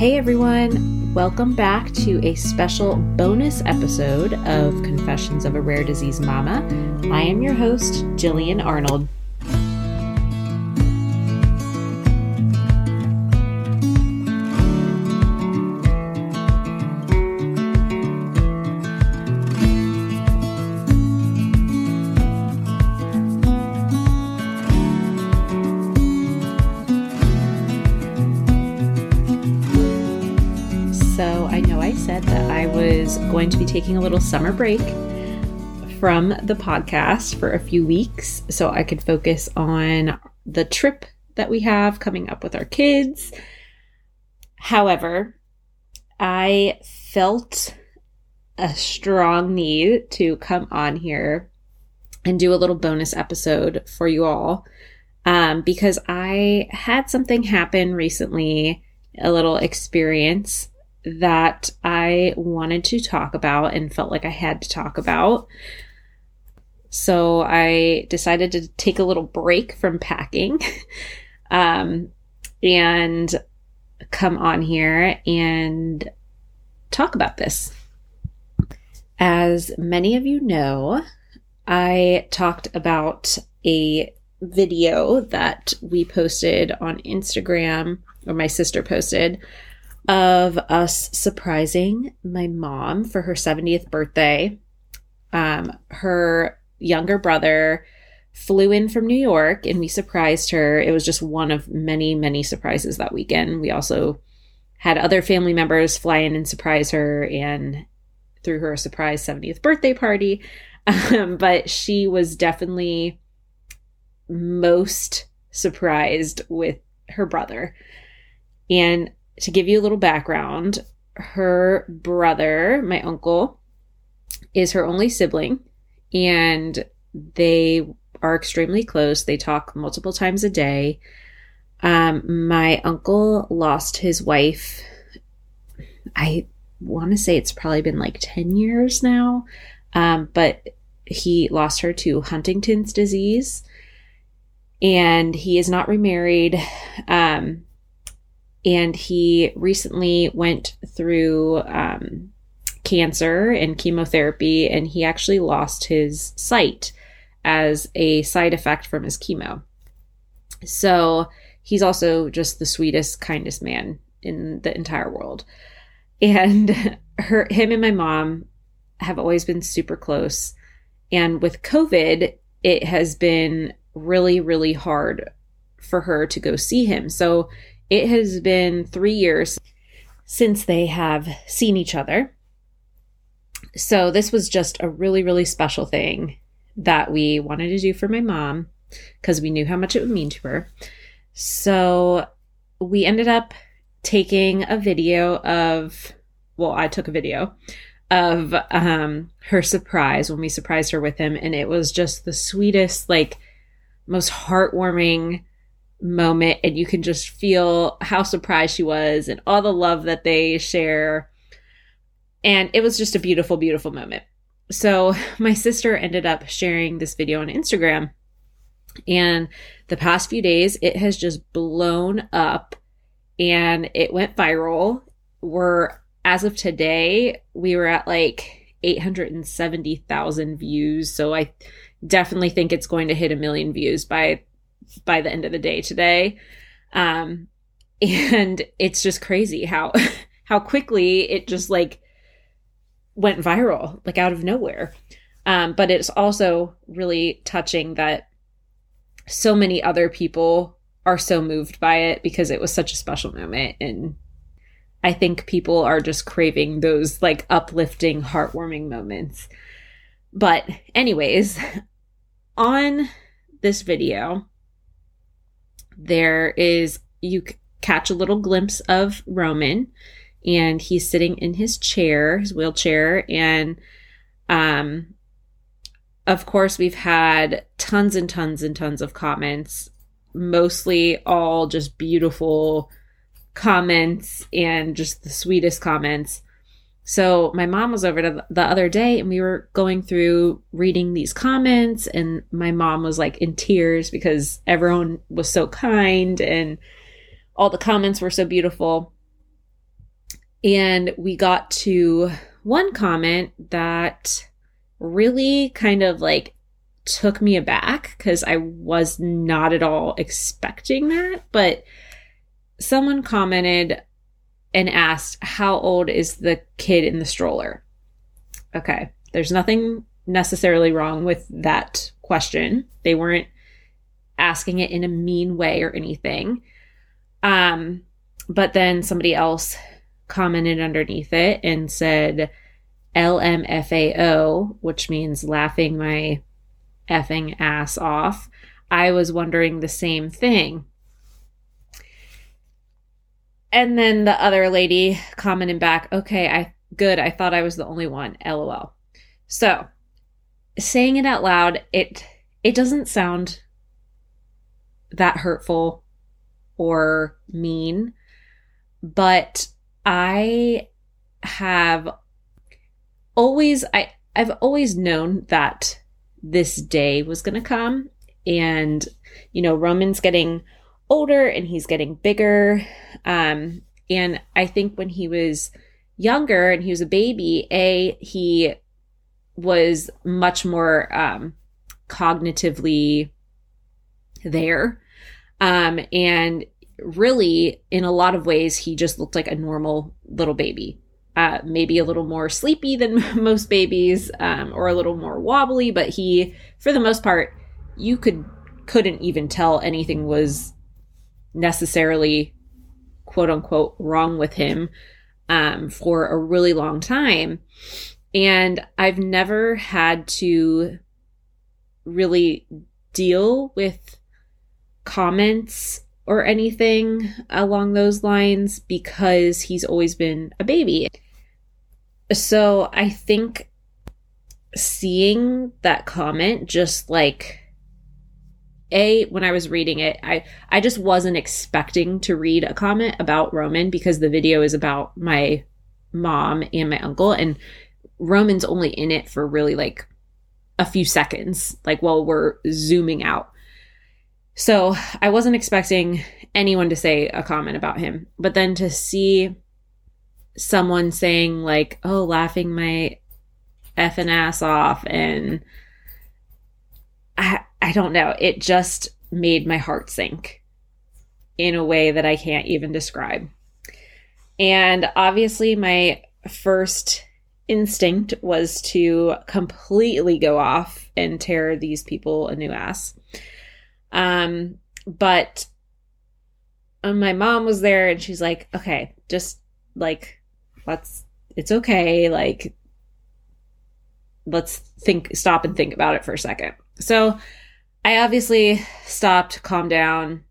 Hey everyone, welcome back to a special bonus episode of Confessions of a Rare Disease Mama. I am your host, Jillian Arnold. Going to be taking a little summer break from the podcast for a few weeks so I could focus on the trip that we have coming up with our kids. However, I felt a strong need to come on here and do a little bonus episode for you all um, because I had something happen recently, a little experience that I wanted to talk about and felt like I had to talk about. So I decided to take a little break from packing um, and come on here and talk about this. As many of you know, I talked about a video that we posted on Instagram, or my sister posted, of us surprising my mom for her 70th birthday. Um, her younger brother flew in from New York and we surprised her. It was just one of many, many surprises that weekend. We also had other family members fly in and surprise her and threw her a surprise 70th birthday party. Um, but she was definitely most surprised with her brother. And to give you a little background, her brother, my uncle, is her only sibling, and they are extremely close. They talk multiple times a day. Um, my uncle lost his wife. I want to say it's probably been like 10 years now, um, but he lost her to Huntington's disease and he is not remarried. Um, and he recently went through um, cancer and chemotherapy, and he actually lost his sight as a side effect from his chemo. So he's also just the sweetest, kindest man in the entire world. And her, him and my mom have always been super close. And with COVID, it has been really, really hard for her to go see him. So it has been three years since they have seen each other. So, this was just a really, really special thing that we wanted to do for my mom because we knew how much it would mean to her. So, we ended up taking a video of, well, I took a video of um, her surprise when we surprised her with him. And it was just the sweetest, like, most heartwarming moment and you can just feel how surprised she was and all the love that they share. And it was just a beautiful beautiful moment. So my sister ended up sharing this video on instagram. And the past few days it has just blown up and it went viral. We're as of today we were at like 870,000 views. So i definitely think it's going to hit a million views by by the end of the day today. Um, and it's just crazy how how quickly it just like went viral like out of nowhere. Um, but it's also really touching that so many other people are so moved by it because it was such a special moment and I think people are just craving those like uplifting, heartwarming moments. But, anyways, on this video, there is you catch a little glimpse of Roman and he's sitting in his chair, his wheelchair and um of course we've had tons and tons and tons of comments, mostly all just beautiful comments and just the sweetest comments. So my mom was over to the other day and we were going through reading these comments and my mom was like in tears because everyone was so kind and all the comments were so beautiful. And we got to one comment that really kind of like took me aback because I was not at all expecting that. But someone commented and asked, How old is the kid in the stroller? Okay, there's nothing necessarily wrong with that question. They weren't asking it in a mean way or anything. Um, but then somebody else commented underneath it and said LMFAO, which means laughing my effing ass off. I was wondering the same thing. And then the other lady commenting back, okay, I good. I thought I was the only one. LOL. So saying it out loud, it it doesn't sound that hurtful or mean, but I have always I I've always known that this day was going to come and you know Roman's getting older and he's getting bigger. Um and I think when he was younger and he was a baby a he was much more um cognitively there. Um and really in a lot of ways he just looked like a normal little baby. Uh, maybe a little more sleepy than most babies um, or a little more wobbly but he for the most part you could couldn't even tell anything was necessarily quote unquote wrong with him um, for a really long time and i've never had to really deal with comments or anything along those lines because he's always been a baby. So I think seeing that comment just like a when I was reading it, I I just wasn't expecting to read a comment about Roman because the video is about my mom and my uncle and Roman's only in it for really like a few seconds like while we're zooming out. So I wasn't expecting anyone to say a comment about him. But then to see someone saying, like, oh, laughing my effing ass off, and I, I don't know, it just made my heart sink in a way that I can't even describe. And obviously, my first instinct was to completely go off and tear these people a new ass. Um, but uh, my mom was there and she's like, okay, just like, let's, it's okay. Like, let's think, stop and think about it for a second. So I obviously stopped, calmed down,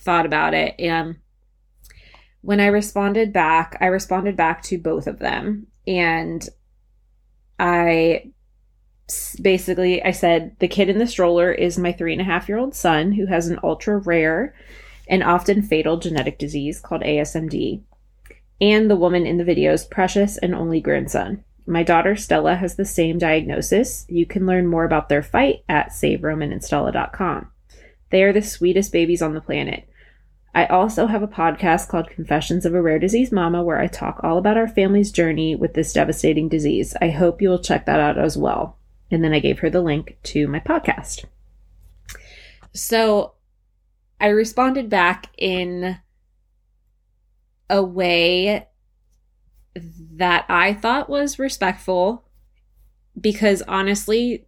thought about it. And when I responded back, I responded back to both of them. And I basically I said the kid in the stroller is my three and a half year old son who has an ultra rare and often fatal genetic disease called ASMD, and the woman in the video's precious and only grandson. My daughter Stella has the same diagnosis. You can learn more about their fight at saveromanandstella.com. They are the sweetest babies on the planet. I also have a podcast called Confessions of a Rare Disease Mama where I talk all about our family's journey with this devastating disease. I hope you will check that out as well. And then I gave her the link to my podcast. So I responded back in a way that I thought was respectful because honestly,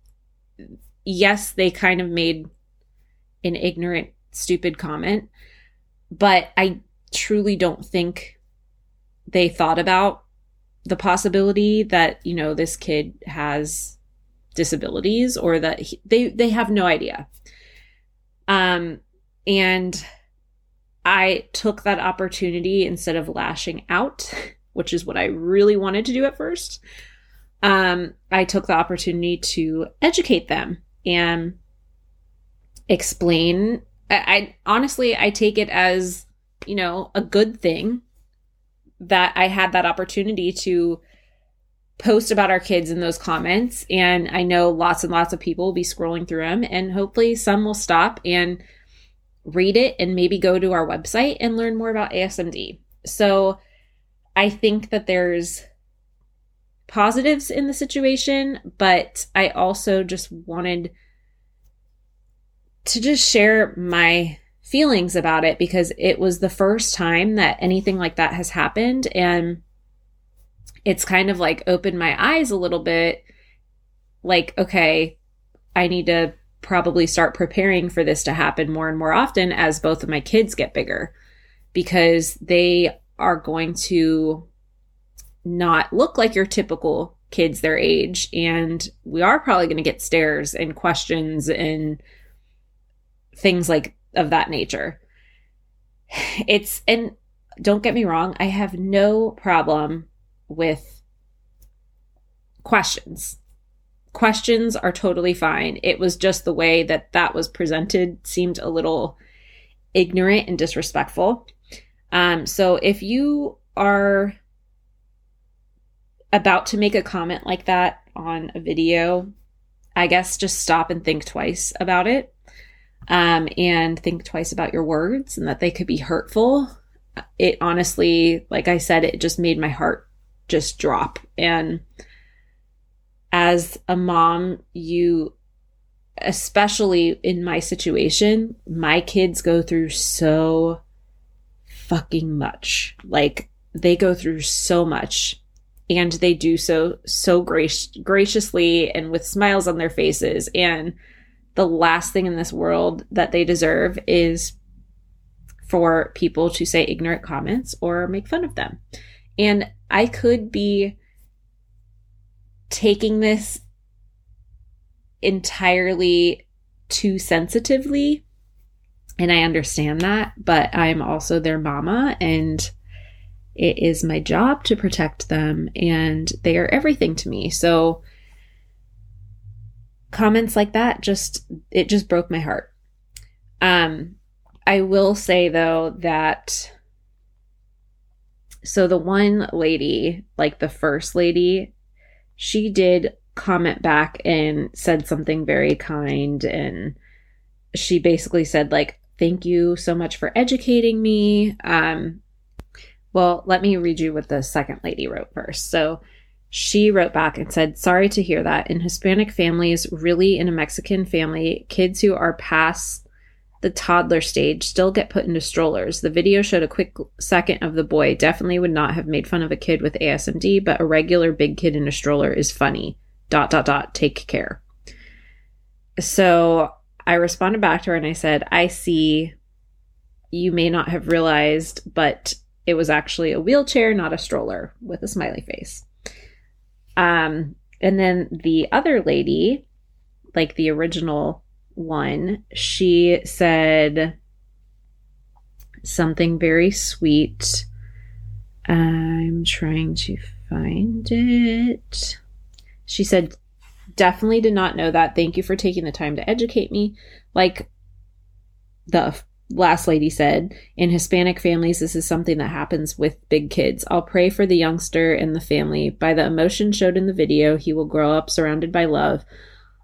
yes, they kind of made an ignorant, stupid comment, but I truly don't think they thought about the possibility that, you know, this kid has disabilities or that he, they they have no idea. Um and I took that opportunity instead of lashing out, which is what I really wanted to do at first. Um I took the opportunity to educate them and explain I, I honestly I take it as, you know, a good thing that I had that opportunity to post about our kids in those comments. And I know lots and lots of people will be scrolling through them, and hopefully some will stop and read it and maybe go to our website and learn more about ASMD. So I think that there's positives in the situation, but I also just wanted to just share my feelings about it because it was the first time that anything like that has happened. And it's kind of like opened my eyes a little bit like, okay, I need to probably start preparing for this to happen more and more often as both of my kids get bigger because they are going to not look like your typical kids their age. And we are probably going to get stares and questions and things like of that nature. It's and don't get me wrong i have no problem with questions. Questions are totally fine. It was just the way that that was presented seemed a little ignorant and disrespectful um so if you are about to make a comment like that on a video, I guess just stop and think twice about it. Um, and think twice about your words and that they could be hurtful. It honestly, like I said, it just made my heart just drop. And as a mom, you, especially in my situation, my kids go through so fucking much. Like, they go through so much. And they do so so grac- graciously and with smiles on their faces. And the last thing in this world that they deserve is for people to say ignorant comments or make fun of them. And i could be taking this entirely too sensitively and i understand that but i'm also their mama and it is my job to protect them, and they are everything to me. So, comments like that just it just broke my heart. Um, I will say though that so the one lady, like the first lady, she did comment back and said something very kind and she basically said like thank you so much for educating me um well, let me read you what the second lady wrote first. So she wrote back and said, Sorry to hear that. In Hispanic families, really in a Mexican family, kids who are past the toddler stage still get put into strollers. The video showed a quick second of the boy. Definitely would not have made fun of a kid with ASMD, but a regular big kid in a stroller is funny. Dot, dot, dot. Take care. So I responded back to her and I said, I see you may not have realized, but it was actually a wheelchair, not a stroller, with a smiley face. Um, and then the other lady, like the original one, she said something very sweet. I'm trying to find it. She said, Definitely did not know that. Thank you for taking the time to educate me. Like the last lady said, in Hispanic families, this is something that happens with big kids. I'll pray for the youngster and the family. By the emotion showed in the video, he will grow up surrounded by love.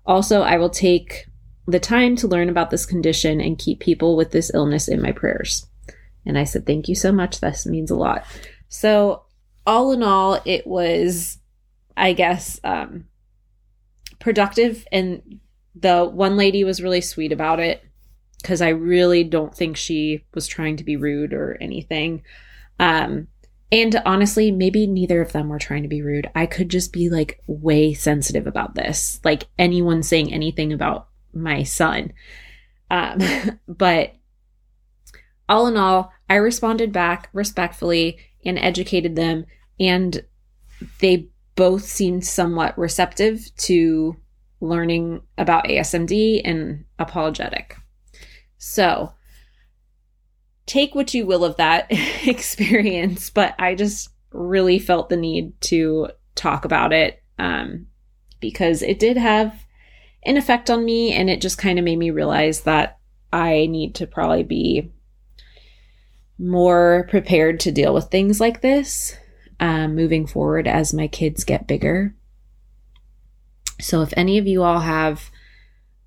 Also, I will take the time to learn about this condition and keep people with this illness in my prayers. And I said, Thank you so much. This means a lot. So, all in all, it was, I guess, um, productive. And the one lady was really sweet about it because I really don't think she was trying to be rude or anything. Um, and honestly, maybe neither of them were trying to be rude. I could just be like way sensitive about this, like anyone saying anything about my son. Um, but all in all, I responded back respectfully and educated them, and they both seemed somewhat receptive to learning about ASMD and apologetic. So take what you will of that experience, but I just really felt the need to talk about it um, because it did have an effect on me and it just kind of made me realize that I need to probably be more prepared to deal with things like this um, moving forward as my kids get bigger. So, if any of you all have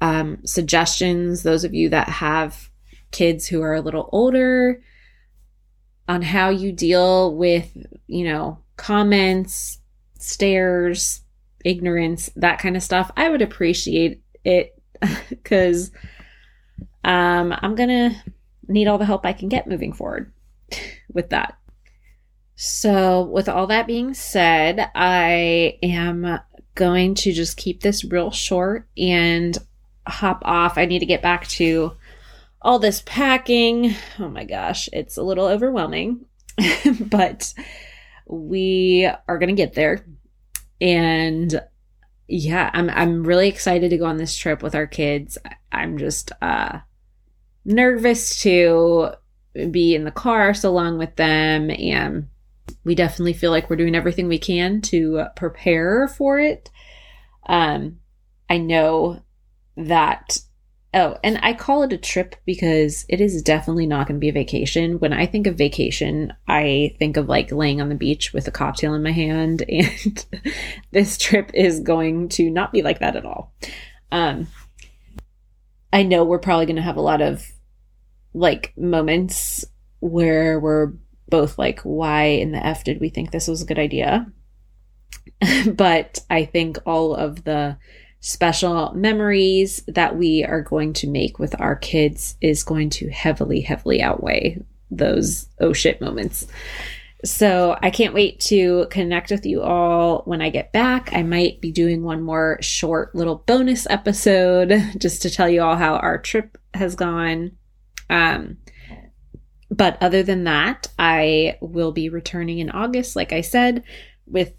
um, suggestions, those of you that have kids who are a little older, on how you deal with you know, comments, stares, ignorance, that kind of stuff, I would appreciate it because um, I'm going to need all the help I can get moving forward with that. So, with all that being said, I am going to just keep this real short and hop off. I need to get back to all this packing. Oh my gosh, it's a little overwhelming, but we are going to get there. And yeah, I'm I'm really excited to go on this trip with our kids. I'm just uh nervous to be in the car so long with them and we definitely feel like we're doing everything we can to prepare for it. Um I know that Oh, and I call it a trip because it is definitely not going to be a vacation. When I think of vacation, I think of like laying on the beach with a cocktail in my hand. And this trip is going to not be like that at all. Um, I know we're probably going to have a lot of like moments where we're both like, why in the F did we think this was a good idea? but I think all of the special memories that we are going to make with our kids is going to heavily, heavily outweigh those oh shit moments. So I can't wait to connect with you all when I get back. I might be doing one more short little bonus episode just to tell you all how our trip has gone. Um, but other than that, I will be returning in August, like I said, with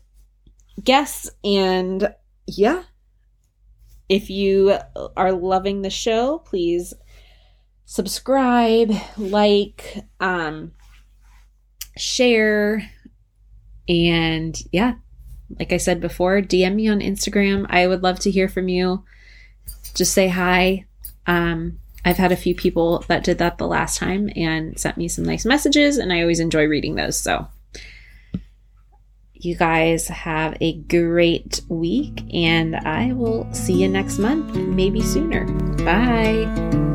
guests. And yeah, if you are loving the show, please subscribe, like, um, share, and yeah, like I said before, DM me on Instagram. I would love to hear from you. Just say hi. Um, I've had a few people that did that the last time and sent me some nice messages, and I always enjoy reading those. So you guys have a great week, and I will see you next month, maybe sooner. Bye.